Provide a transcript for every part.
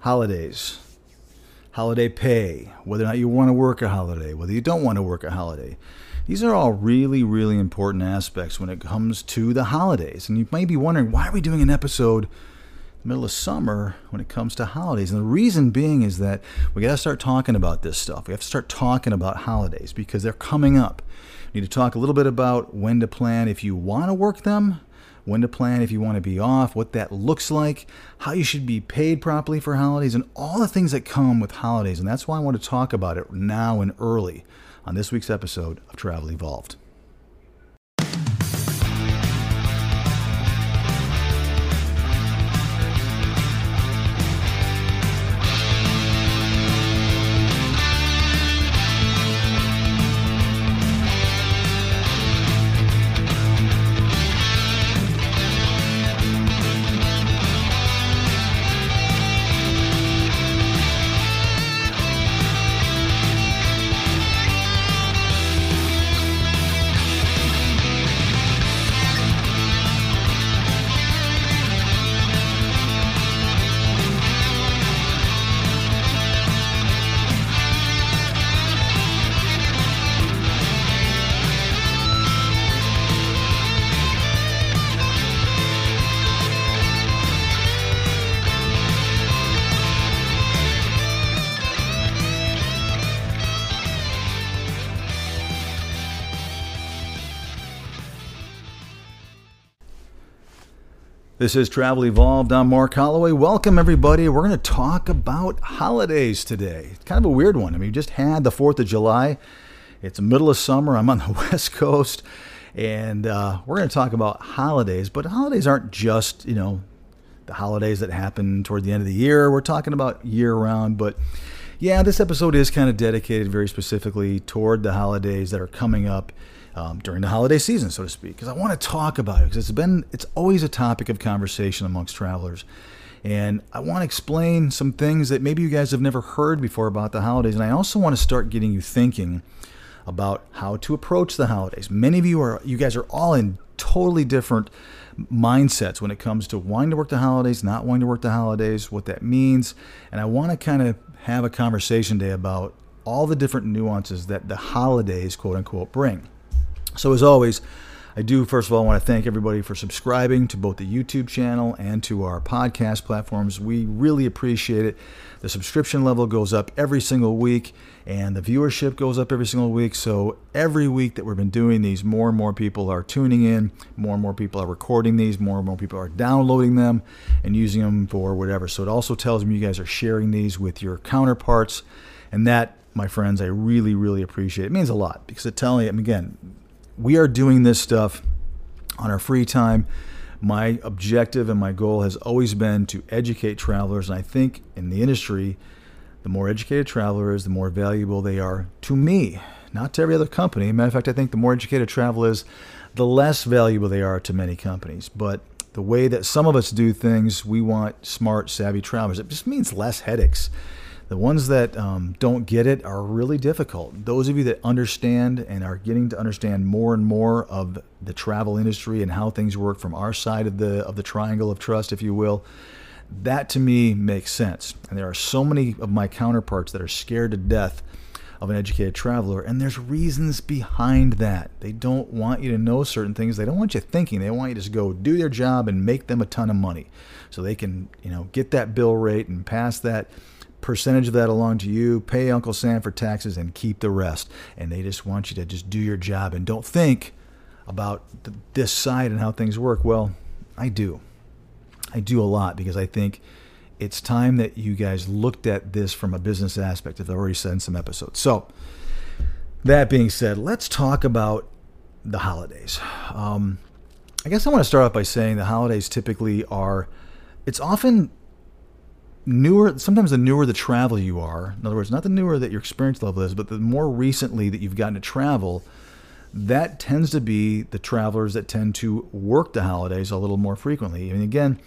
holidays, holiday pay, whether or not you want to work a holiday, whether you don't want to work a holiday. These are all really, really important aspects when it comes to the holidays. And you may be wondering, why are we doing an episode in the middle of summer when it comes to holidays? And the reason being is that we got to start talking about this stuff. We have to start talking about holidays because they're coming up. We need to talk a little bit about when to plan if you want to work them, when to plan if you want to be off, what that looks like, how you should be paid properly for holidays, and all the things that come with holidays. And that's why I want to talk about it now and early on this week's episode of Travel Evolved. This is Travel Evolved. I'm Mark Holloway. Welcome, everybody. We're going to talk about holidays today. It's kind of a weird one. I mean, we just had the 4th of July. It's middle of summer. I'm on the West Coast. And uh, we're going to talk about holidays. But holidays aren't just, you know, the holidays that happen toward the end of the year. We're talking about year round. But yeah, this episode is kind of dedicated very specifically toward the holidays that are coming up um, during the holiday season, so to speak, because I want to talk about it because it's been it's always a topic of conversation amongst travelers. And I want to explain some things that maybe you guys have never heard before about the holidays. And I also want to start getting you thinking about how to approach the holidays. Many of you are, you guys are all in totally different mindsets when it comes to wanting to work the holidays, not wanting to work the holidays, what that means. And I want to kind of have a conversation today about all the different nuances that the holidays, quote unquote, bring. So, as always, I do, first of all, want to thank everybody for subscribing to both the YouTube channel and to our podcast platforms. We really appreciate it. The subscription level goes up every single week, and the viewership goes up every single week. So, every week that we've been doing these, more and more people are tuning in, more and more people are recording these, more and more people are downloading them and using them for whatever. So, it also tells me you guys are sharing these with your counterparts, and that, my friends, I really, really appreciate. It means a lot because it tells me, again, we are doing this stuff on our free time. My objective and my goal has always been to educate travelers. And I think in the industry, the more educated travelers, the more valuable they are to me, not to every other company. Matter of fact, I think the more educated travel is, the less valuable they are to many companies. But the way that some of us do things, we want smart, savvy travelers. It just means less headaches. The ones that um, don't get it are really difficult. Those of you that understand and are getting to understand more and more of the travel industry and how things work from our side of the of the triangle of trust, if you will, that to me makes sense. And there are so many of my counterparts that are scared to death of an educated traveler, and there's reasons behind that. They don't want you to know certain things. They don't want you thinking. They want you to just go do their job and make them a ton of money, so they can you know get that bill rate and pass that percentage of that along to you, pay Uncle Sam for taxes, and keep the rest. And they just want you to just do your job and don't think about this side and how things work. Well, I do. I do a lot because I think it's time that you guys looked at this from a business aspect. I've already said in some episodes. So, that being said, let's talk about the holidays. Um, I guess I want to start off by saying the holidays typically are, it's often newer sometimes the newer the travel you are in other words not the newer that your experience level is but the more recently that you've gotten to travel that tends to be the travelers that tend to work the holidays a little more frequently. Mean again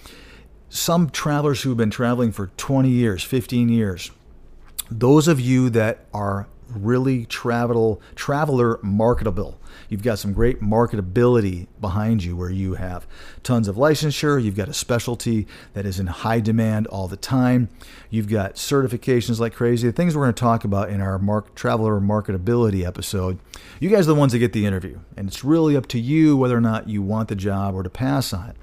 some travelers who've been traveling for 20 years 15 years those of you that are really travel traveler marketable. You've got some great marketability behind you where you have tons of licensure, you've got a specialty that is in high demand all the time. You've got certifications like crazy. The things we're going to talk about in our mark, traveler marketability episode. You guys are the ones that get the interview, and it's really up to you whether or not you want the job or to pass on it.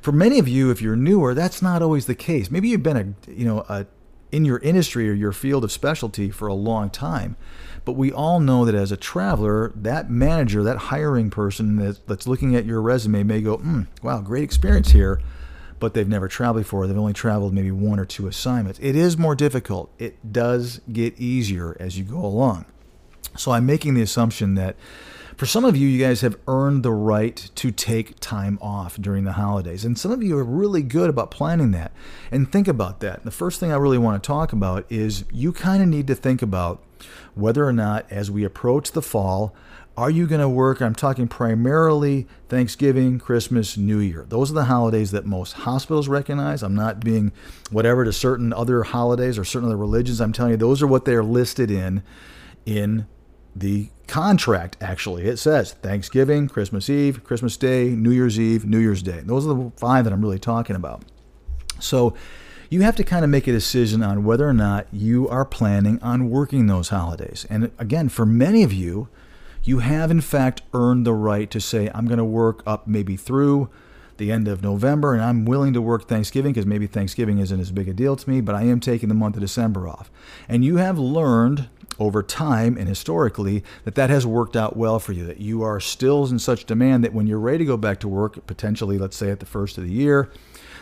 For many of you, if you're newer, that's not always the case. Maybe you've been a you know a in your industry or your field of specialty for a long time. But we all know that as a traveler, that manager, that hiring person that's looking at your resume may go, mm, wow, great experience here, but they've never traveled before. They've only traveled maybe one or two assignments. It is more difficult. It does get easier as you go along. So I'm making the assumption that for some of you, you guys have earned the right to take time off during the holidays. And some of you are really good about planning that. And think about that. The first thing I really want to talk about is you kind of need to think about whether or not, as we approach the fall, are you going to work? I'm talking primarily Thanksgiving, Christmas, New Year. Those are the holidays that most hospitals recognize. I'm not being whatever to certain other holidays or certain other religions. I'm telling you, those are what they're listed in in the contract, actually. It says Thanksgiving, Christmas Eve, Christmas Day, New Year's Eve, New Year's Day. Those are the five that I'm really talking about. So you have to kind of make a decision on whether or not you are planning on working those holidays. And again, for many of you, you have in fact earned the right to say, I'm going to work up maybe through the end of November, and I'm willing to work Thanksgiving because maybe Thanksgiving isn't as big a deal to me, but I am taking the month of December off. And you have learned over time and historically that that has worked out well for you, that you are still in such demand that when you're ready to go back to work, potentially, let's say at the first of the year,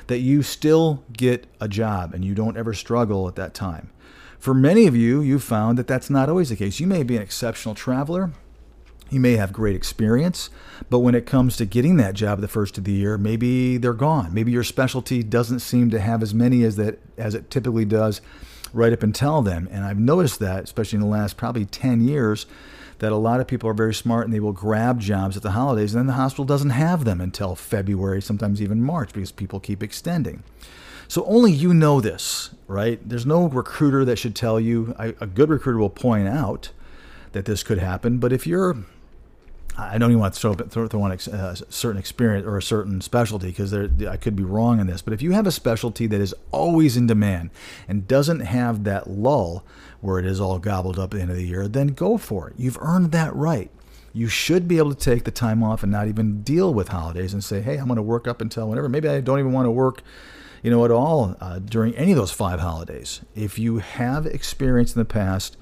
that you still get a job and you don't ever struggle at that time. For many of you, you've found that that's not always the case. You may be an exceptional traveler. You may have great experience, but when it comes to getting that job the first of the year, maybe they're gone. Maybe your specialty doesn't seem to have as many as that as it typically does right up until then. And I've noticed that, especially in the last probably 10 years, that a lot of people are very smart and they will grab jobs at the holidays, and then the hospital doesn't have them until February, sometimes even March, because people keep extending. So only you know this, right? There's no recruiter that should tell you. A good recruiter will point out that this could happen, but if you're I don't even want to throw, throw, throw on a uh, certain experience or a certain specialty because I could be wrong in this. But if you have a specialty that is always in demand and doesn't have that lull where it is all gobbled up at the end of the year, then go for it. You've earned that right. You should be able to take the time off and not even deal with holidays and say, hey, I'm going to work up until whenever. Maybe I don't even want to work you know, at all uh, during any of those five holidays. If you have experience in the past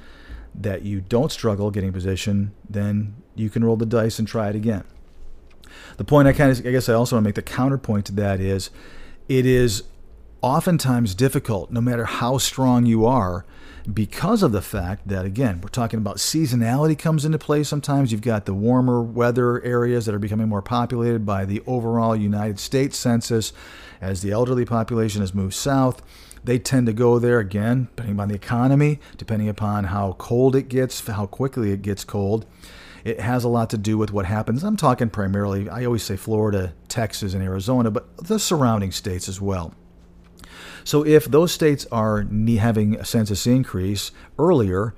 that you don't struggle getting position, then you can roll the dice and try it again. The point I kind of, I guess I also want to make the counterpoint to that is it is oftentimes difficult, no matter how strong you are, because of the fact that, again, we're talking about seasonality comes into play sometimes. You've got the warmer weather areas that are becoming more populated by the overall United States census as the elderly population has moved south. They tend to go there again, depending upon the economy, depending upon how cold it gets, how quickly it gets cold. It has a lot to do with what happens. I'm talking primarily, I always say Florida, Texas, and Arizona, but the surrounding states as well. So if those states are having a census increase earlier,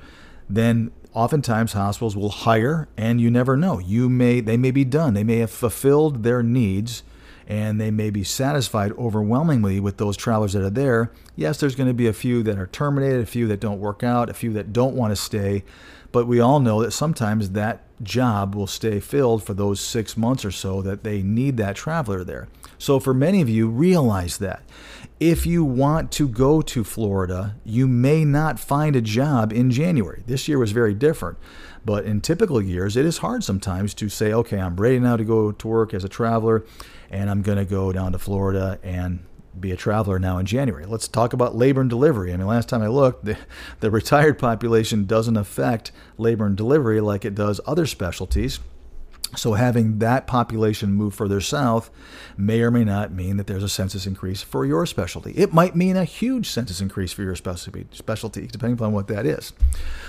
then oftentimes hospitals will hire and you never know. You may they may be done. They may have fulfilled their needs and they may be satisfied overwhelmingly with those travelers that are there. Yes, there's going to be a few that are terminated, a few that don't work out, a few that don't want to stay, but we all know that sometimes that job will stay filled for those six months or so that they need that traveler there. So, for many of you, realize that. If you want to go to Florida, you may not find a job in January. This year was very different. But in typical years, it is hard sometimes to say, okay, I'm ready now to go to work as a traveler and I'm going to go down to Florida and be a traveler now in January. Let's talk about labor and delivery. I mean, last time I looked, the, the retired population doesn't affect labor and delivery like it does other specialties. So having that population move further south may or may not mean that there's a census increase for your specialty. It might mean a huge census increase for your specialty, specialty depending upon what that is.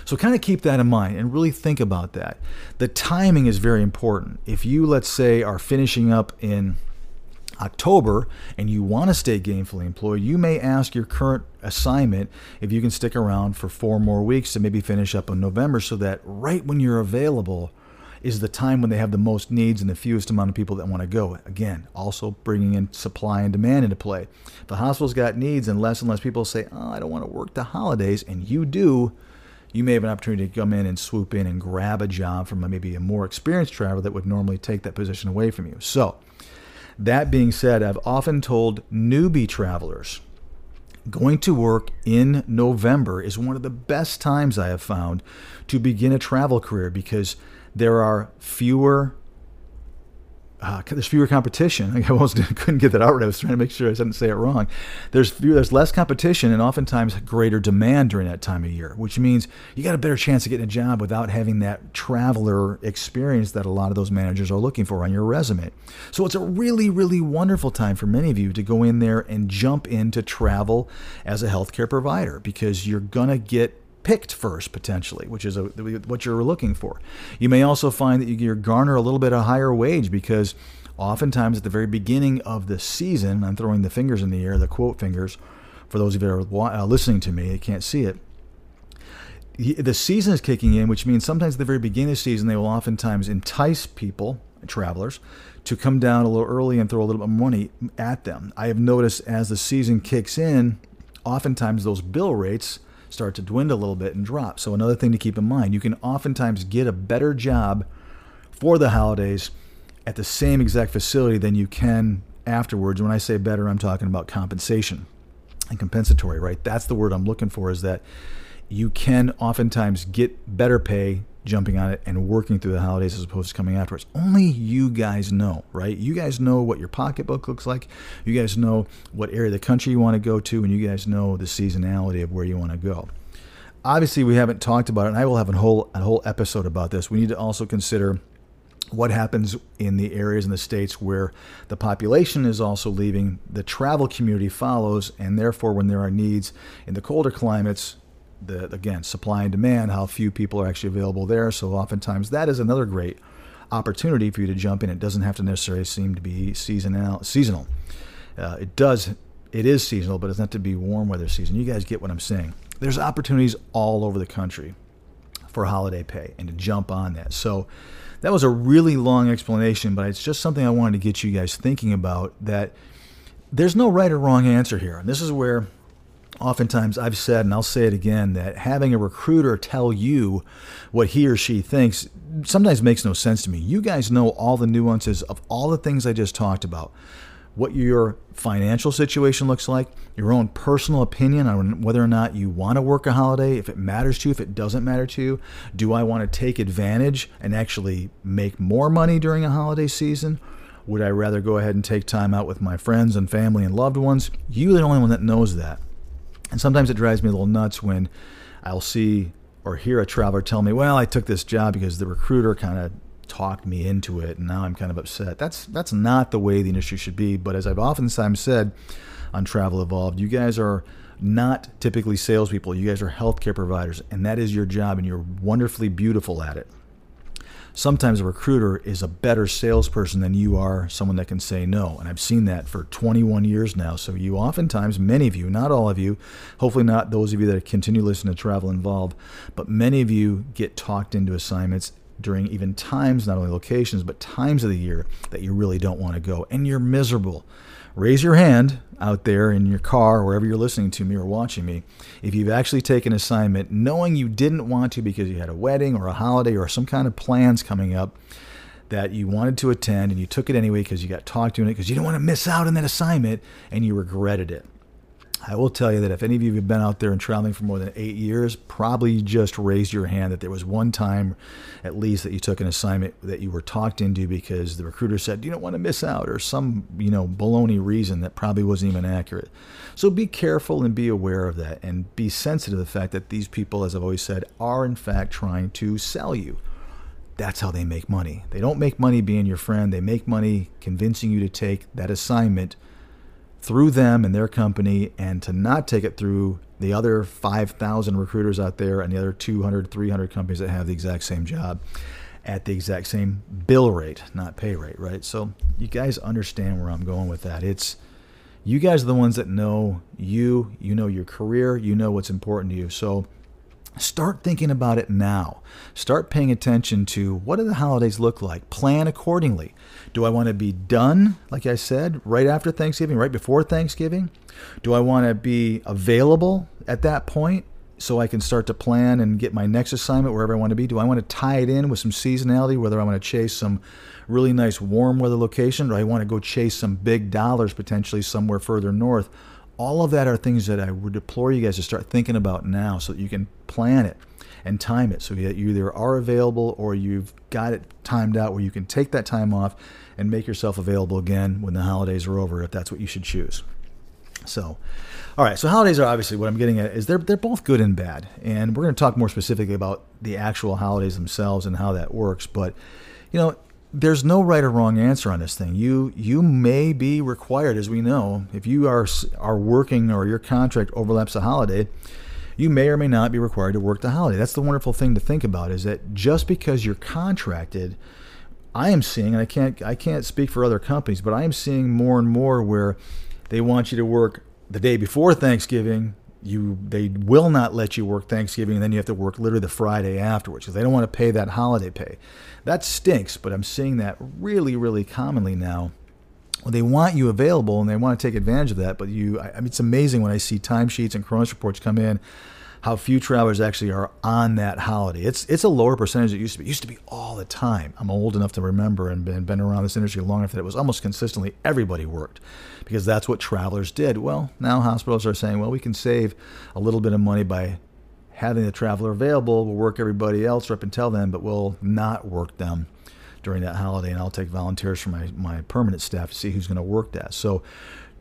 So kind of keep that in mind and really think about that. The timing is very important. If you, let's say, are finishing up in October and you want to stay gainfully employed, you may ask your current assignment if you can stick around for four more weeks to maybe finish up in November so that right when you're available is the time when they have the most needs and the fewest amount of people that want to go. Again, also bringing in supply and demand into play. The hospital's got needs and less and less people say, oh, I don't want to work the holidays, and you do, you may have an opportunity to come in and swoop in and grab a job from maybe a more experienced traveler that would normally take that position away from you. So, that being said, I've often told newbie travelers going to work in November is one of the best times I have found to begin a travel career because there are fewer uh, there's fewer competition. I almost couldn't get that out right. I was trying to make sure I didn't say it wrong. There's fewer, there's less competition and oftentimes greater demand during that time of year, which means you got a better chance of getting a job without having that traveler experience that a lot of those managers are looking for on your resume. So it's a really, really wonderful time for many of you to go in there and jump into travel as a healthcare provider because you're gonna get picked first potentially, which is a, what you're looking for. You may also find that you garner a little bit of higher wage because oftentimes at the very beginning of the season, I'm throwing the fingers in the air, the quote fingers, for those of you that are uh, listening to me, you can't see it. The season is kicking in, which means sometimes at the very beginning of the season, they will oftentimes entice people, travelers, to come down a little early and throw a little bit of money at them. I have noticed as the season kicks in, oftentimes those bill rates start to dwindle a little bit and drop. So, another thing to keep in mind, you can oftentimes get a better job for the holidays at the same exact facility than you can afterwards. When I say better, I'm talking about compensation and compensatory, right? That's the word I'm looking for is that you can oftentimes get better pay jumping on it and working through the holidays as opposed to coming afterwards. Only you guys know, right? You guys know what your pocketbook looks like. You guys know what area of the country you want to go to, and you guys know the seasonality of where you want to go. Obviously, we haven't talked about it, and I will have a whole a whole episode about this. We need to also consider what happens in the areas in the states where the population is also leaving, the travel community follows, and therefore, when there are needs in the colder climates, the again supply and demand, how few people are actually available there. So oftentimes that is another great opportunity for you to jump in. It doesn't have to necessarily seem to be seasonal. Seasonal. Uh, it does. It is seasonal, but it's not to be warm weather season. You guys get what I'm saying. There's opportunities all over the country for holiday pay and to jump on that. So that was a really long explanation, but it's just something I wanted to get you guys thinking about that there's no right or wrong answer here. And this is where oftentimes I've said, and I'll say it again, that having a recruiter tell you what he or she thinks sometimes makes no sense to me. You guys know all the nuances of all the things I just talked about. What your financial situation looks like, your own personal opinion on whether or not you want to work a holiday, if it matters to you, if it doesn't matter to you. Do I want to take advantage and actually make more money during a holiday season? Would I rather go ahead and take time out with my friends and family and loved ones? You're the only one that knows that. And sometimes it drives me a little nuts when I'll see or hear a traveler tell me, "Well, I took this job because the recruiter kind of talked me into it, and now I'm kind of upset." That's that's not the way the industry should be. But as I've oftentimes said on Travel Evolved, you guys are not typically salespeople. You guys are healthcare providers, and that is your job, and you're wonderfully beautiful at it sometimes a recruiter is a better salesperson than you are someone that can say no. And I've seen that for 21 years now. So you oftentimes, many of you, not all of you, hopefully not those of you that continue listening to Travel Evolved, but many of you get talked into assignments during even times, not only locations, but times of the year that you really don't want to go. And you're miserable raise your hand out there in your car, wherever you're listening to me or watching me, if you've actually taken an assignment knowing you didn't want to because you had a wedding or a holiday or some kind of plans coming up that you wanted to attend and you took it anyway because you got talked to in it because you didn't want to miss out on that assignment and you regretted it. I will tell you that if any of you have been out there and traveling for more than eight years, probably just raised your hand that there was one time at least that you took an assignment that you were talked into because the recruiter said, you don't want to miss out, or some, you know, baloney reason that probably wasn't even accurate. So be careful and be aware of that and be sensitive to the fact that these people, as I've always said, are in fact trying to sell you. That's how they make money. They don't make money being your friend, they make money convincing you to take that assignment through them and their company and to not take it through the other 5,000 recruiters out there and the other 200, 300 companies that have the exact same job. at the exact same bill rate, not pay rate, right? So you guys understand where I'm going with that. It's you guys are the ones that know you, you know your career, you know what's important to you. So start thinking about it now. Start paying attention to what do the holidays look like? Plan accordingly. Do I want to be done, like I said, right after Thanksgiving, right before Thanksgiving? Do I want to be available at that point? so I can start to plan and get my next assignment wherever I want to be? Do I want to tie it in with some seasonality, whether I want to chase some really nice warm weather location or I want to go chase some big dollars potentially somewhere further north? All of that are things that I would deplore you guys to start thinking about now so that you can plan it and time it so that you either are available or you've got it timed out where you can take that time off and make yourself available again when the holidays are over if that's what you should choose. So, all right. So holidays are obviously what I'm getting at is they're they're both good and bad, and we're going to talk more specifically about the actual holidays themselves and how that works. But you know, there's no right or wrong answer on this thing. You you may be required, as we know, if you are are working or your contract overlaps a holiday, you may or may not be required to work the holiday. That's the wonderful thing to think about is that just because you're contracted. I am seeing, and I can't I can't speak for other companies, but I am seeing more and more where they want you to work the day before Thanksgiving. You they will not let you work Thanksgiving, and then you have to work literally the Friday afterwards because they don't want to pay that holiday pay. That stinks, but I'm seeing that really, really commonly now. Well, they want you available and they want to take advantage of that, but you, I, I mean, it's amazing when I see timesheets and Kronos reports come in how few travelers actually are on that holiday. It's it's a lower percentage than it used to be. It used to be all the time. I'm old enough to remember and been, been around this industry long enough that it was almost consistently everybody worked because that's what travelers did. Well, now hospitals are saying, well, we can save a little bit of money by having the traveler available. We'll work everybody else up and tell them, but we'll not work them during that holiday. And I'll take volunteers from my, my permanent staff to see who's going to work that. So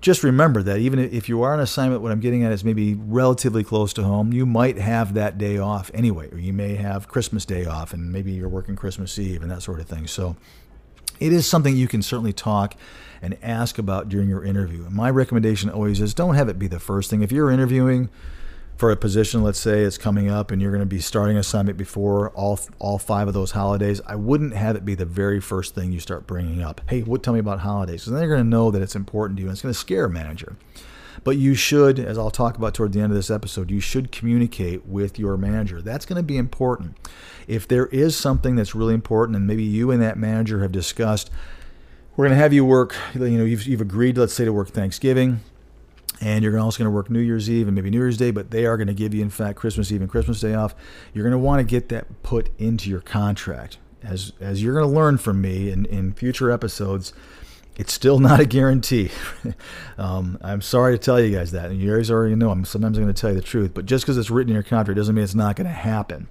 just remember that even if you are on assignment, what I'm getting at is maybe relatively close to home, you might have that day off anyway, or you may have Christmas Day off, and maybe you're working Christmas Eve and that sort of thing. So it is something you can certainly talk and ask about during your interview. And my recommendation always is don't have it be the first thing. If you're interviewing, for a position, let's say it's coming up and you're going to be starting assignment before all all five of those holidays, I wouldn't have it be the very first thing you start bringing up. Hey, what? Tell me about holidays. So then they're going to know that it's important to you, and it's going to scare a manager. But you should, as I'll talk about toward the end of this episode, you should communicate with your manager. That's going to be important. If there is something that's really important, and maybe you and that manager have discussed, we're going to have you work. You know, you've, you've agreed, let's say, to work Thanksgiving and you're also going to work New Year's Eve and maybe New Year's Day, but they are going to give you, in fact, Christmas Eve and Christmas Day off. You're going to want to get that put into your contract. As, as you're going to learn from me in, in future episodes, it's still not a guarantee. um, I'm sorry to tell you guys that. And you guys already know I'm sometimes going to tell you the truth. But just because it's written in your contract doesn't mean it's not going to happen.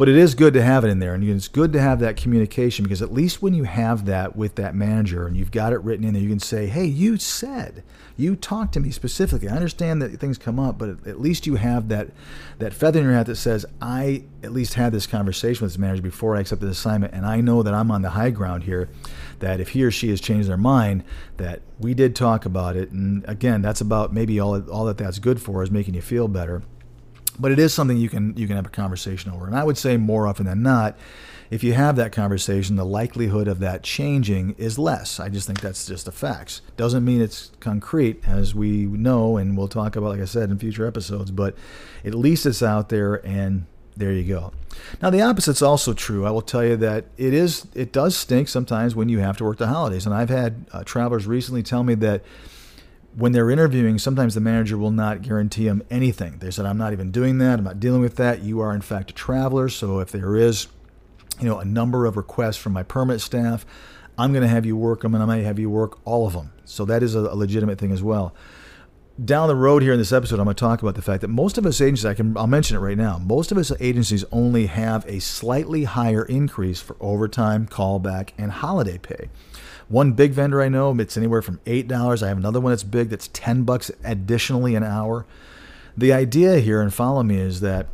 But it is good to have it in there. And it's good to have that communication because at least when you have that with that manager and you've got it written in there, you can say, hey, you said, you talked to me specifically. I understand that things come up, but at least you have that, that feather in your hat that says, I at least had this conversation with this manager before I accepted the assignment. And I know that I'm on the high ground here, that if he or she has changed their mind, that we did talk about it. And again, that's about maybe all, all that that's good for is making you feel better but it is something you can you can have a conversation over. And I would say more often than not, if you have that conversation, the likelihood of that changing is less. I just think that's just a fact. Doesn't mean it's concrete, as we know, and we'll talk about, like I said, in future episodes. But at least it's out there, and there you go. Now the opposite's also true. I will tell you that it is it does stink sometimes when you have to work the holidays, and I've had uh, travelers recently tell me that when they're interviewing, sometimes the manager will not guarantee them anything. They said, I'm not even doing that. I'm not dealing with that. You are, in fact, a traveler. So if there is, you know, a number of requests from my permit staff, I'm going to have you work them and I might have you work all of them. So that is a, legitimate thing as well. Down the road here in this episode, I'm going to talk about the fact that most of us agencies, I can, I'll mention it right now, most of us agencies only have a slightly higher increase for overtime, callback, and holiday pay. One big vendor I know, it's anywhere from eight dollars. I have another one that's big that's ten bucks additionally an hour. The idea here, and follow me, is that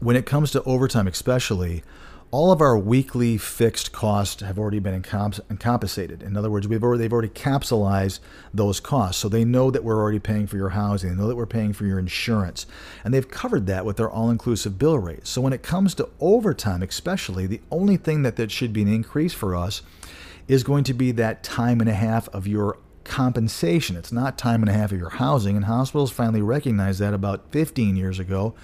when it comes to overtime, especially, all of our weekly fixed costs have already been compensated. In other words, we've already, they've already capsulized those costs. So they know that we're already paying for your housing. They know that we're paying for your insurance. And they've covered that with their all inclusive bill rate. So when it comes to overtime, especially, the only thing that, that should be an increase for us is going to be that time and a half of your compensation. It's not time and a half of your housing. And hospitals finally recognized that about 15 years ago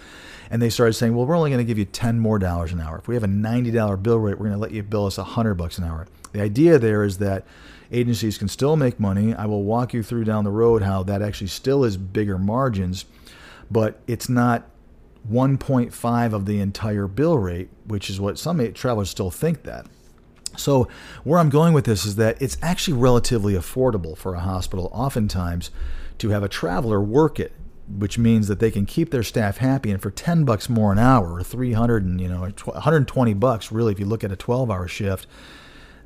and they started saying, well, we're only going to give you 10 more dollars an hour. If we have a $90 bill rate, we're going to let you bill us 100 bucks an hour. The idea there is that agencies can still make money. I will walk you through down the road how that actually still is bigger margins, but it's not 1.5 of the entire bill rate, which is what some travelers still think that. So, where I'm going with this is that it's actually relatively affordable for a hospital, oftentimes, to have a traveler work it which means that they can keep their staff happy. And for 10 bucks more an hour, or 300 and, you know, 120 bucks, really, if you look at a 12 hour shift,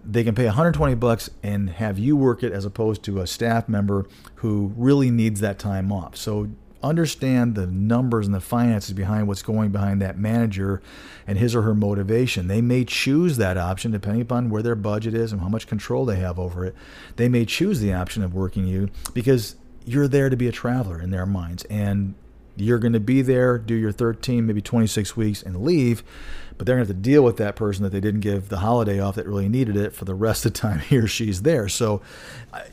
they can pay 120 bucks and have you work it as opposed to a staff member who really needs that time off. So understand the numbers and the finances behind what's going behind that manager and his or her motivation. They may choose that option depending upon where their budget is and how much control they have over it. They may choose the option of working you because you're there to be a traveler in their minds. And you're going to be there, do your 13, maybe 26 weeks, and leave. But they're going to have to deal with that person that they didn't give the holiday off that really needed it for the rest of the time he or she's there. So,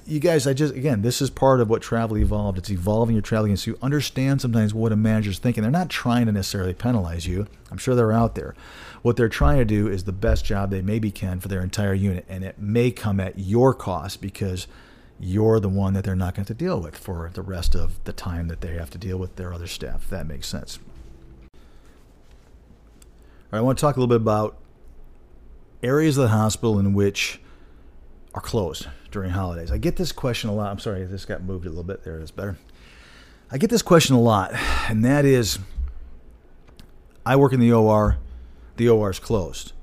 you guys, I just, again, this is part of what Travel Evolved. It's evolving your traveling. So you understand sometimes what a manager's thinking. They're not trying to necessarily penalize you. I'm sure they're out there. What they're trying to do is the best job they maybe can for their entire unit. And it may come at your cost because – you're the one that they're not going to deal with for the rest of the time that they have to deal with their other staff. If that makes sense. All right, I want to talk a little bit about areas of the hospital in which are closed during holidays. I get this question a lot. I'm sorry, this got moved a little bit. There it is better. I get this question a lot, and that is I work in the OR, the OR is closed.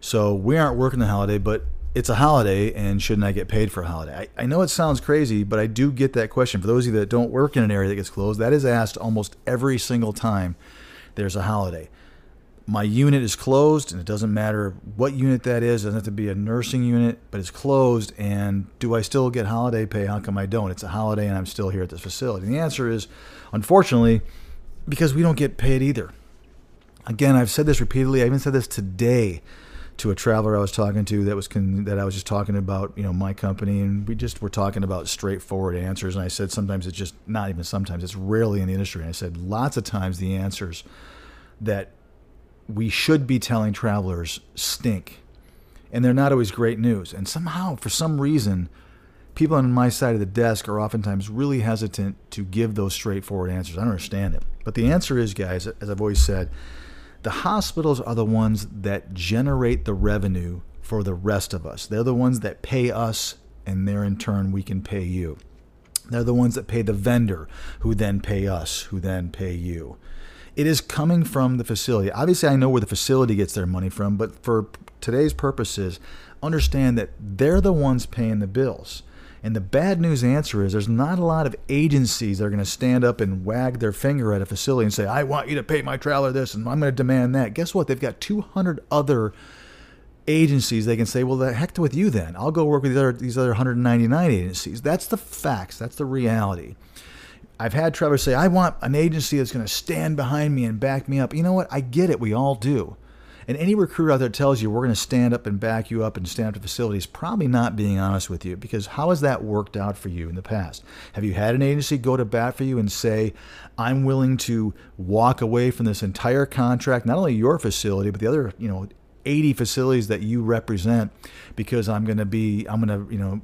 So we aren't working the holiday, but it's a holiday and shouldn't I get paid for a holiday? I, I, know it sounds crazy, but I do get that question. For those of you that don't work in an area that gets closed, that is asked almost every single time there's a holiday. My unit is closed, and it doesn't matter what unit that is. It doesn't have to be a nursing unit, but it's closed. And do I still get holiday pay? How come I don't? It's a holiday, and I'm still here at this facility. And the answer is, unfortunately, because we don't get paid either. Again, I've said this repeatedly. I even said this today to a traveler I was talking to that was con- that I was just talking about you know my company and we just were talking about straightforward answers and I said sometimes it's just not even sometimes it's rarely in the industry and I said lots of times the answers that we should be telling travelers stink and they're not always great news and somehow for some reason people on my side of the desk are oftentimes really hesitant to give those straightforward answers. I don't understand it. But the answer is guys as I've always said the hospitals are the ones that generate the revenue for the rest of us. They're the ones that pay us, and there in turn we can pay you. They're the ones that pay the vendor, who then pay us, who then pay you. It is coming from the facility. Obviously, I know where the facility gets their money from, but for today's purposes, understand that they're the ones paying the bills. And the bad news answer is there's not a lot of agencies that are going to stand up and wag their finger at a facility and say, I want you to pay my traveler this and I'm going to demand that. Guess what? They've got 200 other agencies they can say, well, the heck with you then. I'll go work with these other, these other 199 agencies. That's the facts. That's the reality. I've had travelers say, I want an agency that's going to stand behind me and back me up. You know what? I get it. We all do. And any recruiter out there tells you we're going to stand up and back you up and stand up to facilities, probably not being honest with you because how has that worked out for you in the past? Have you had an agency go to bat for you and say, I'm willing to walk away from this entire contract, not only your facility, but the other, you know, 80 facilities that you represent because I'm going to be, I'm going to, you know,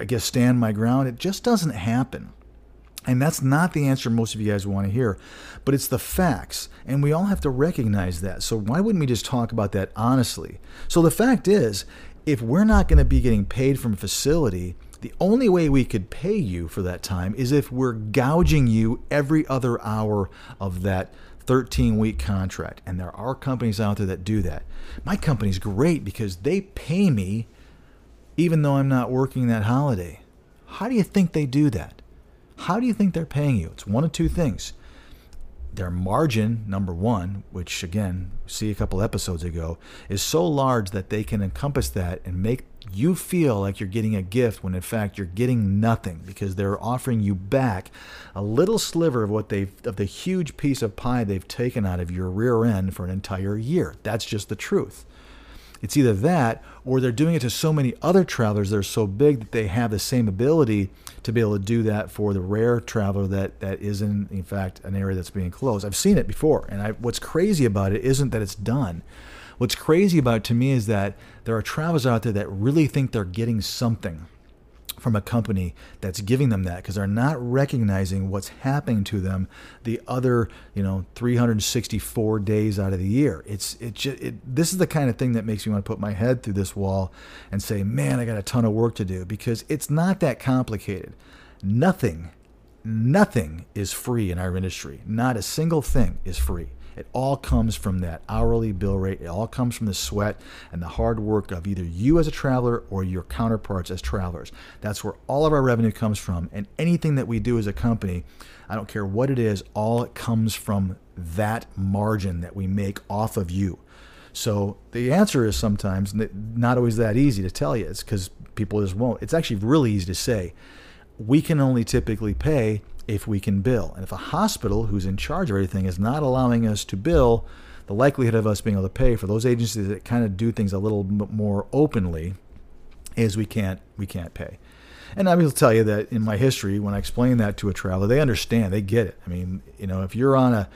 I guess stand my ground? It just doesn't happen. And that's not the answer most of you guys want to hear, but it's the facts. And we all have to recognize that. So why wouldn't we just talk about that honestly? So the fact is, if we're not going to be getting paid from facility, the only way we could pay you for that time is if we're gouging you every other hour of that 13 week contract. And there are companies out there that do that. My company's great because they pay me even though I'm not working that holiday. How do you think they do that? How do you think they're paying you? It's one of two things. their margin, number one, which again, see a couple episodes ago, is so large that they can encompass that and make you feel like you're getting a gift when in fact you're getting nothing because they're offering you back a little sliver of what they've of the huge piece of pie they've taken out of your rear end for an entire year. That's just the truth. It's either that or they're doing it to so many other travelers that are so big that they have the same ability to be able to do that for the rare traveler that, that is in, in fact, an area that's being closed. I've seen it before. And I, what's crazy about it isn't that it's done. What's crazy about it to me is that there are travelers out there that really think they're getting something from a company that's giving them that because they're not recognizing what's happening to them the other you know 364 days out of the year. It's it just it, this is the kind of thing that makes me want to put my head through this wall and say man i got a ton of work to do because it's not that complicated. Nothing nothing is free in our industry. Not a single thing is free it all comes from that hourly bill rate. It all comes from the sweat and the hard work of either you as a traveler or your counterparts as travelers. That's where all of our revenue comes from. And anything that we do as a company, I don't care what it is, all it comes from that margin that we make off of you. So the answer is sometimes not always that easy to tell you. It's because people just won't. It's actually really easy to say. We can only typically pay if we can bill. And if a hospital who's in charge of everything is not allowing us to bill, the likelihood of us being able to pay for those agencies that kind of do things a little more openly is we can't we can't pay. And I will tell you that in my history, when I explain that to a traveler, they understand, they get it. I mean, you know, if you're on a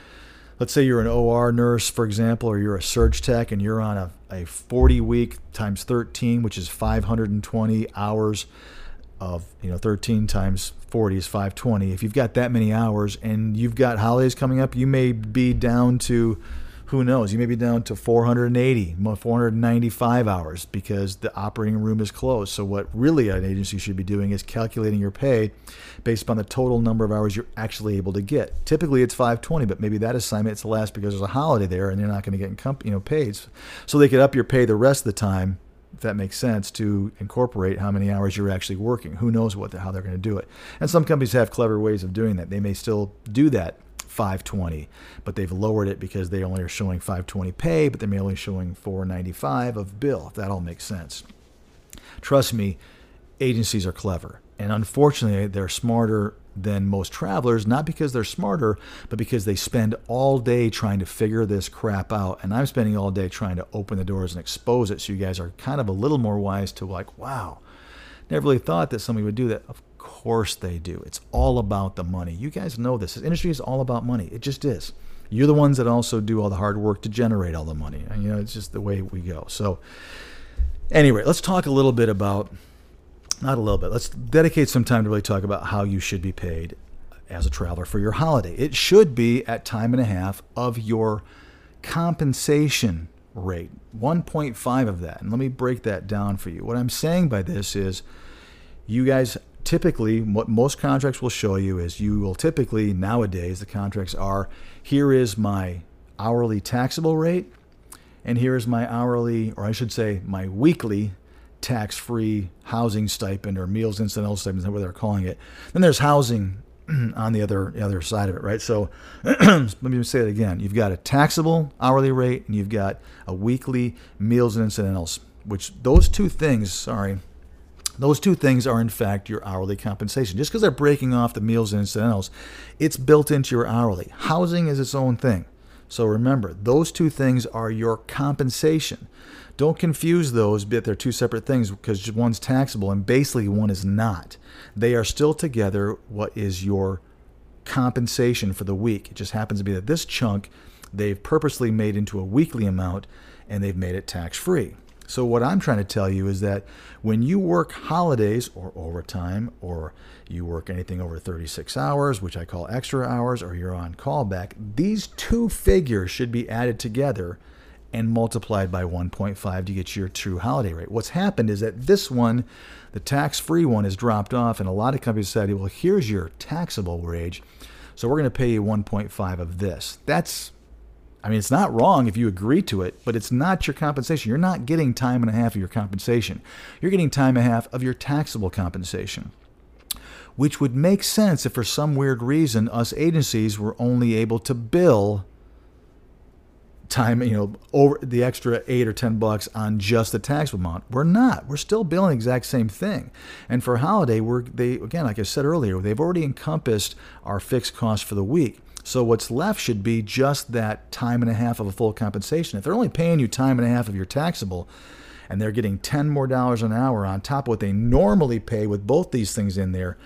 let's say you're an OR nurse, for example, or you're a surge tech and you're on a, a 40 week times 13, which is 520 hours of you know 13 times 40 is 520 if you've got that many hours and you've got holidays coming up you may be down to who knows you may be down to 480 495 hours because the operating room is closed. So what really an agency should be doing is calculating your pay based upon the total number of hours you're actually able to get. Typically it's 520 but maybe that assignment is less because there's a holiday there and you're not going to get you know paid. So they could up your pay the rest of the time if that makes sense, to incorporate how many hours you're actually working. Who knows what the, how they're going to do it? And some companies have clever ways of doing that. They may still do that 520, but they've lowered it because they only are showing 520 pay, but they're only showing 495 of bill. If that all makes sense. Trust me, agencies are clever, and unfortunately, they're smarter than most travelers, not because they're smarter, but because they spend all day trying to figure this crap out. And I'm spending all day trying to open the doors and expose it so you guys are kind of a little more wise to, like, wow, never really thought that somebody would do that. Of course they do. It's all about the money. You guys know this. This industry is all about money. It just is. You're the ones that also do all the hard work to generate all the money. And, you know, it's just the way we go. So, anyway, let's talk a little bit about not a little bit. Let's dedicate some time to really talk about how you should be paid as a traveler for your holiday. It should be at time and a half of your compensation rate, 1.5 of that. And let me break that down for you. What I'm saying by this is you guys typically, what most contracts will show you is you will typically, nowadays, the contracts are here is my hourly taxable rate, and here is my hourly, or I should say, my weekly tax-free housing stipend or meals incidental stipend, whatever they're calling it. Then there's housing on the other the other side of it, right? So let me say it again. You've got a taxable hourly rate and you've got a weekly meals and incidentals, which those two things, sorry, those two things are in fact your hourly compensation. Just because they're breaking off the meals and incidentals, it's built into your hourly. Housing is its own thing. So remember, those two things are your compensation. Don't confuse those, but they're two separate things because one's taxable and basically one is not. They are still together what is your compensation for the week. It just happens to be that this chunk they've purposely made into a weekly amount and they've made it tax free. So, what I'm trying to tell you is that when you work holidays or overtime, or you work anything over 36 hours, which I call extra hours, or you're on callback, these two figures should be added together and multiplied by 1.5 to get your true holiday rate. What's happened is that this one, the tax free one, has dropped off, and a lot of companies said, well, here's your taxable wage. So we're going to pay you 1.5 of this. That's, I mean, it's not wrong if you agree to it, but it's not your compensation. You're not getting time and a half of your compensation. You're getting time and a half of your taxable compensation. which would make sense if for some weird reason us agencies were only able to bill time, you know, over the extra eight or ten bucks on just the tax amount. We're not. We're still billing the exact same thing. And for holiday, we're they again, like I said earlier, they've already encompassed our fixed cost for the week. So what's left should be just that time and a half of a full compensation. If they're only paying you time and a half of your taxable, and they're getting 10 more dollars an hour on top of what they normally pay with both these things in there,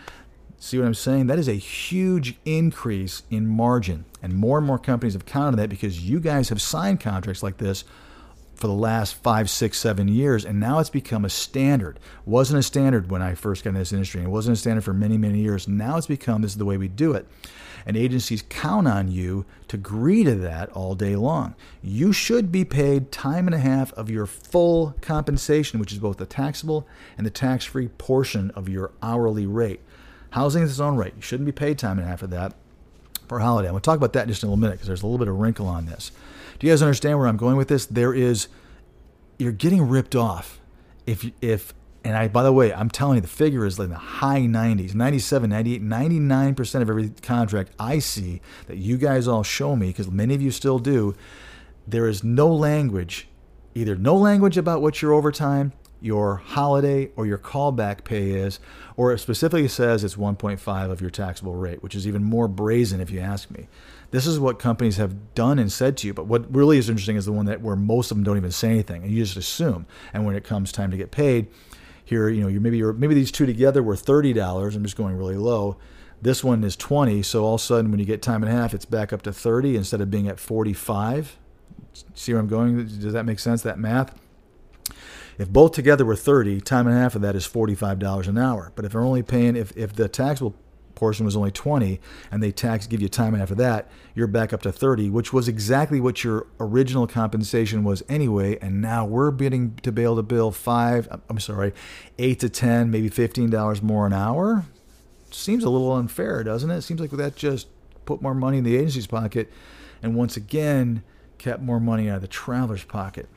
See what I'm saying? That is a huge increase in margin. And more and more companies have counted on that because you guys have signed contracts like this for the last five, six, seven years, and now it's become a standard. Wasn't a standard when I first got in this industry, it wasn't a standard for many, many years. Now it's become this is the way we do it. And agencies count on you to agree to that all day long. You should be paid time and a half of your full compensation, which is both the taxable and the tax free portion of your hourly rate. Housing is its own rate. You shouldn't be paid time and a half for that for a holiday. I'm going to talk about that in just a little minute because there's a little bit of wrinkle on this. Do you guys understand where I'm going with this? There is, you're getting ripped off. If, if, and I, by the way, I'm telling you, the figure is like the high 90s, 97, 98, 99% of every contract I see that you guys all show me, because many of you still do, there is no language, either no language about what your overtime your holiday or your callback pay is, or it specifically says it's 1.5 of your taxable rate, which is even more brazen if you ask me. This is what companies have done and said to you, but what really is interesting is the one that where most of them don't even say anything and you just assume. And when it comes time to get paid, here, you know, you maybe you're, maybe these two together were thirty dollars. I'm just going really low. This one is 20, so all of a sudden when you get time and a half, it's back up to 30 instead of being at 45. See where I'm going? Does that make sense? That math? If both together were 30, time and a half of that is $45 an hour. But if they're only paying, if, if the taxable portion was only 20 and they tax give you time and after that you're back up to 30 which was exactly what your original compensation was anyway and now we're bidding to be able to bill five uh, i'm sorry eight to ten maybe 15 dollars more an hour seems a little unfair doesn't it? it seems like that just put more money in the agency's pocket and once again kept more money out of the traveler's pocket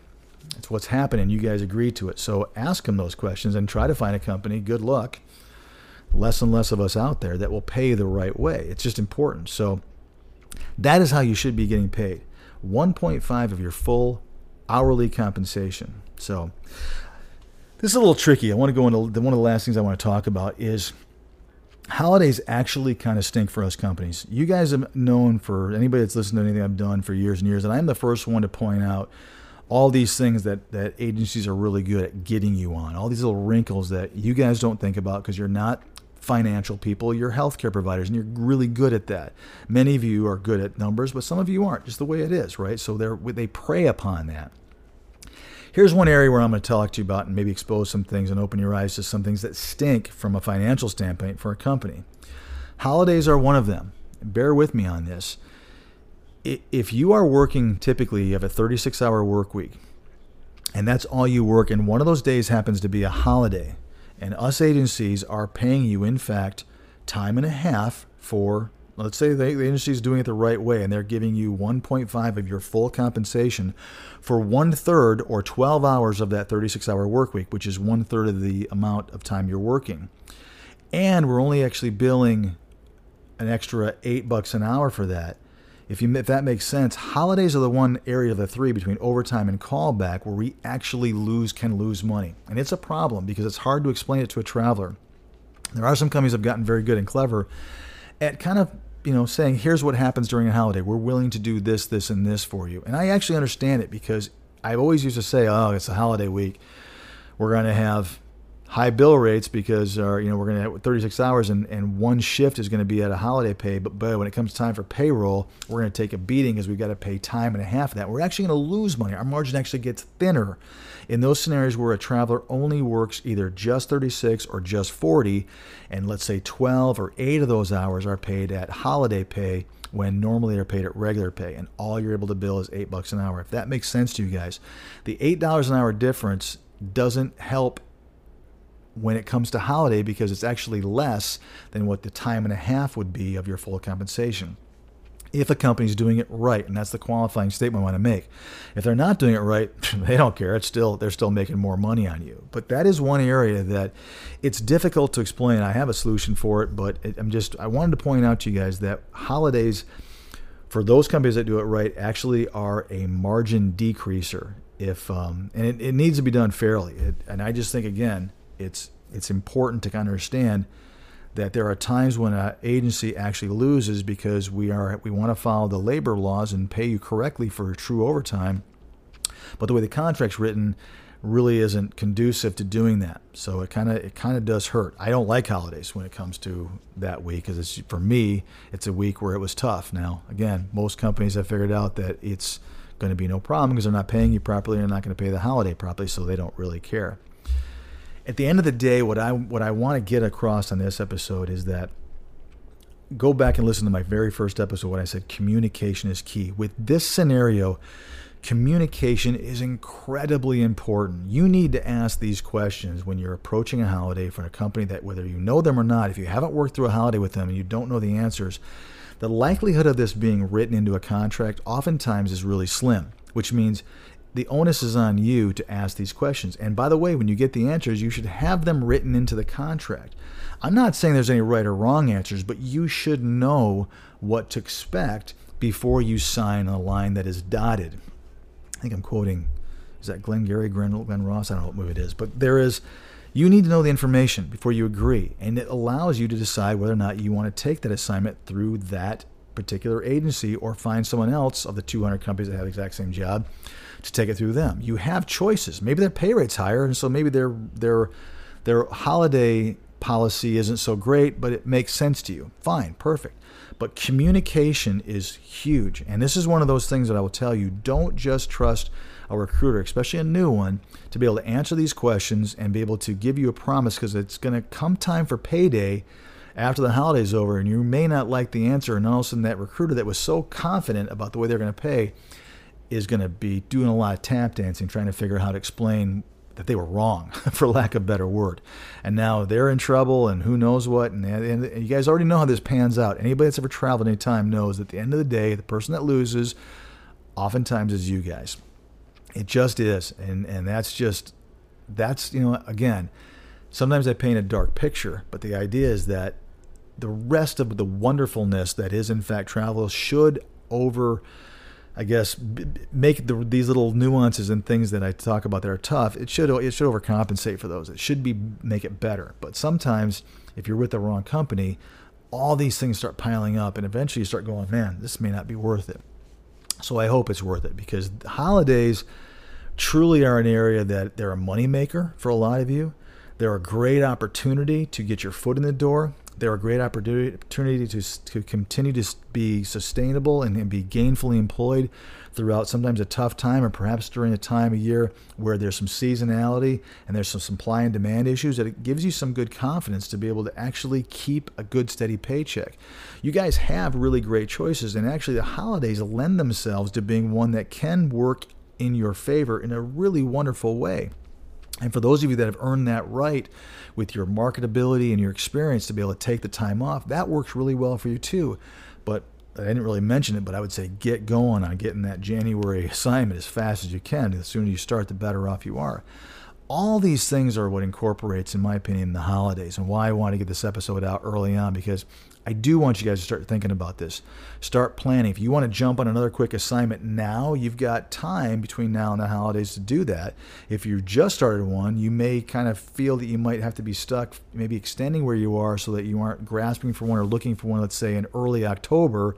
it's what's happening. You guys agree to it. So ask them those questions and try to find a company. Good luck. Less and less of us out there that will pay the right way. It's just important. So that is how you should be getting paid 1.5 of your full hourly compensation. So this is a little tricky. I want to go into one of the last things I want to talk about is holidays actually kind of stink for us companies. You guys have known for anybody that's listened to anything I've done for years and years, and I'm the first one to point out all these things that, that agencies are really good at getting you on, all these little wrinkles that you guys don't think about because you're not financial people, you're healthcare providers, and you're really good at that. Many of you are good at numbers, but some of you aren't, just the way it is, right? So they they prey upon that. Here's one area where I'm going to talk to you about and maybe expose some things and open your eyes to some things that stink from a financial standpoint for a company. Holidays are one of them. Bear with me on this if you are working typically, you have a 36 hour work week, and that's all you work, and one of those days happens to be a holiday, and us agencies are paying you, in fact, time and a half for, let's say the, the agency is doing it the right way, and they're giving you 1.5 of your full compensation for one third or 12 hours of that 36 hour work week, which is one third of the amount of time you're working. And we're only actually billing an extra eight bucks an hour for that if you if that makes sense, holidays are the one area of the three between overtime and callback where we actually lose can lose money, and it's a problem because it's hard to explain it to a traveler. There are some companies that have gotten very good and clever at kind of you know saying here's what happens during a holiday. We're willing to do this, this, and this for you, and I actually understand it because I've always used to say, oh, it's a holiday week. We're going to have high bill rates because our, you know we're going to have 36 hours and, and one shift is going to be at a holiday pay. But, but when it comes time for payroll we're going to take a beating because we've got to pay time and a half of that. We're actually going to lose money. Our margin actually gets thinner. In those scenarios where a traveler only works either just 36 or just 40 and let's say 12 or 8 of those hours are paid at holiday pay when normally they're paid at regular pay and all you're able to bill is 8 bucks an hour. If that makes sense to you guys the $8 an hour difference doesn't help when it comes to holiday because it's actually less than what the time and a half would be of your full compensation. if a company's doing it right and that's the qualifying statement i want to make. If they're not doing it right they don't care. It's still they're still making more money on you. But that is one area that it's difficult to explain. I have a solution for it but i'm just i wanted to point out to you guys that holidays for those companies that do it right actually are a margin decreaser if um, and it, it, needs to be done fairly. It, and i just think again it's it's important to understand that there are times when an agency actually loses because we are we want to follow the labor laws and pay you correctly for true overtime, but the way the contract's written really isn't conducive to doing that. So it kind of it kind of does hurt. I don't like holidays when it comes to that week because it's for me it's a week where it was tough. Now again, most companies have figured out that it's going to be no problem because they're not paying you properly and they're not going to pay the holiday properly, so they don't really care at the end of the day, what I what I want to get across on this episode is that go back and listen to my very first episode when I said communication is key. With this scenario, communication is incredibly important. You need to ask these questions when you're approaching a holiday for a company that whether you know them or not, if you haven't worked through a holiday with them and you don't know the answers, the likelihood of this being written into a contract oftentimes is really slim, which means the onus is on you to ask these questions. And by the way, when you get the answers, you should have them written into the contract. I'm not saying there's any right or wrong answers, but you should know what to expect before you sign a line that is dotted. I think I'm quoting, is that Glengarry, Glenn, Glen Ross? I don't know what movie it is, but there is, you need to know the information before you agree. And it allows you to decide whether or not you want to take that assignment through that particular agency or find someone else of the 200 companies that have the exact same job to take it through them. You have choices. Maybe their pay rate's higher, and so maybe their their their holiday policy isn't so great, but it makes sense to you. Fine, perfect. But communication is huge. And this is one of those things that I will tell you don't just trust a recruiter, especially a new one, to be able to answer these questions and be able to give you a promise because it's going to come time for payday after the holiday's over and you may not like the answer. And all of a sudden, that recruiter that was so confident about the way they're going to pay is going to be doing a lot of tap dancing, trying to figure out how to explain that they were wrong, for lack of a better word. And now they're in trouble, and who knows what. And, and, and you guys already know how this pans out. Anybody that's ever traveled any time knows that at the end of the day, the person that loses oftentimes is you guys. It just is. And, and that's just, that's, you know, again, sometimes I paint a dark picture, but the idea is that the rest of the wonderfulness that is, in fact, travel should over I guess make the, these little nuances and things that I talk about that are tough. It should it should overcompensate for those. It should be make it better. But sometimes if you're with the wrong company, all these things start piling up, and eventually you start going, man, this may not be worth it. So I hope it's worth it because holidays truly are an area that they're a moneymaker for a lot of you. They're a great opportunity to get your foot in the door they're a great opportunity to, to continue to be sustainable and, and be gainfully employed throughout sometimes a tough time or perhaps during a time of year where there's some seasonality and there's some supply and demand issues that it gives you some good confidence to be able to actually keep a good steady paycheck. You guys have really great choices and actually the holidays lend themselves to being one that can work in your favor in a really wonderful way. And for those of you that have earned that right with your marketability and your experience to be able to take the time off, that works really well for you too. But I didn't really mention it, but I would say get going on getting that January assignment as fast as you can. The sooner you start, the better off you are. All these things are what incorporates, in my opinion, the holidays and why I want to get this episode out early on because I do want you guys to start thinking about this. Start planning. If you want to jump on another quick assignment now, you've got time between now and the holidays to do that. If you just started one, you may kind of feel that you might have to be stuck, maybe extending where you are so that you aren't grasping for one or looking for one, let's say in early October.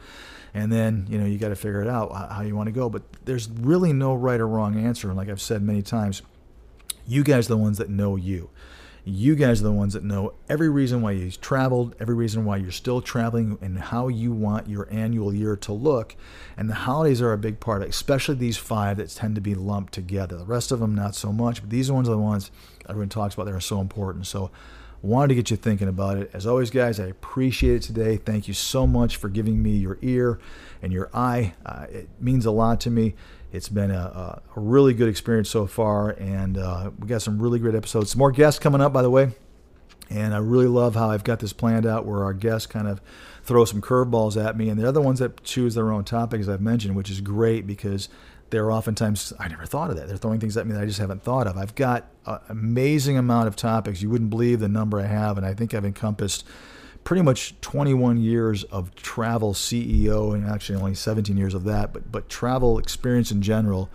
And then, you know, you got to figure it out how you want to go. But there's really no right or wrong answer. And like I've said many times, you guys are the ones that know you. You guys are the ones that know every reason why you traveled, every reason why you're still traveling, and how you want your annual year to look. And the holidays are a big part, especially these five that tend to be lumped together. The rest of them, not so much, but these ones are the ones everyone talks about that are so important. So, wanted to get you thinking about it. As always, guys, I appreciate it today. Thank you so much for giving me your ear and your eye. Uh, it means a lot to me. It's been a, a really good experience so far, and uh, we got some really great episodes. Some more guests coming up, by the way. And I really love how I've got this planned out where our guests kind of throw some curveballs at me, and the other ones that choose their own topics I've mentioned, which is great because they're oftentimes I never thought of that. They're throwing things at me that I just haven't thought of. I've got an amazing amount of topics. You wouldn't believe the number I have, and I think I've encompassed pretty much 21 years of travel CEO, and actually only 17 years of that, but but travel experience in general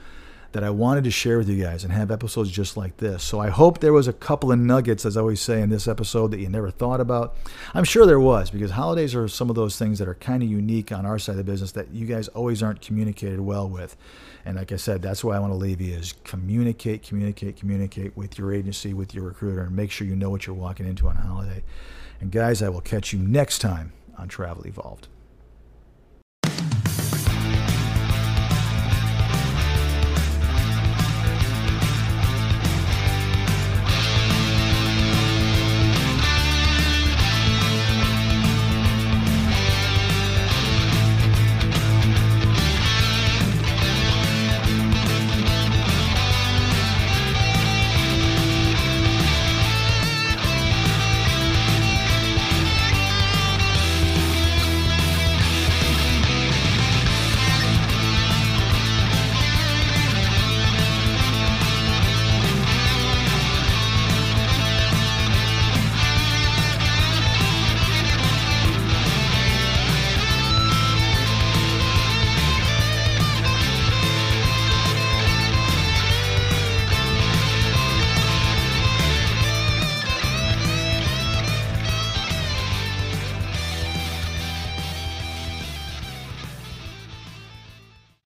that I wanted to share with you guys and have episodes just like this. So I hope there was a couple of nuggets, as I always say in this episode, that you never thought about. I'm sure there was because holidays are some of those things that are kind of unique on our side of the business that you guys always aren't communicated well with. And like I said, that's why I want to leave you is communicate, communicate, communicate with your agency, with your recruiter, and make sure you know what you're walking into on a holiday. And guys, I will catch you next time on Travel Evolved.